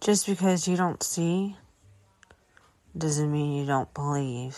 Just because you don't see doesn't mean you don't believe.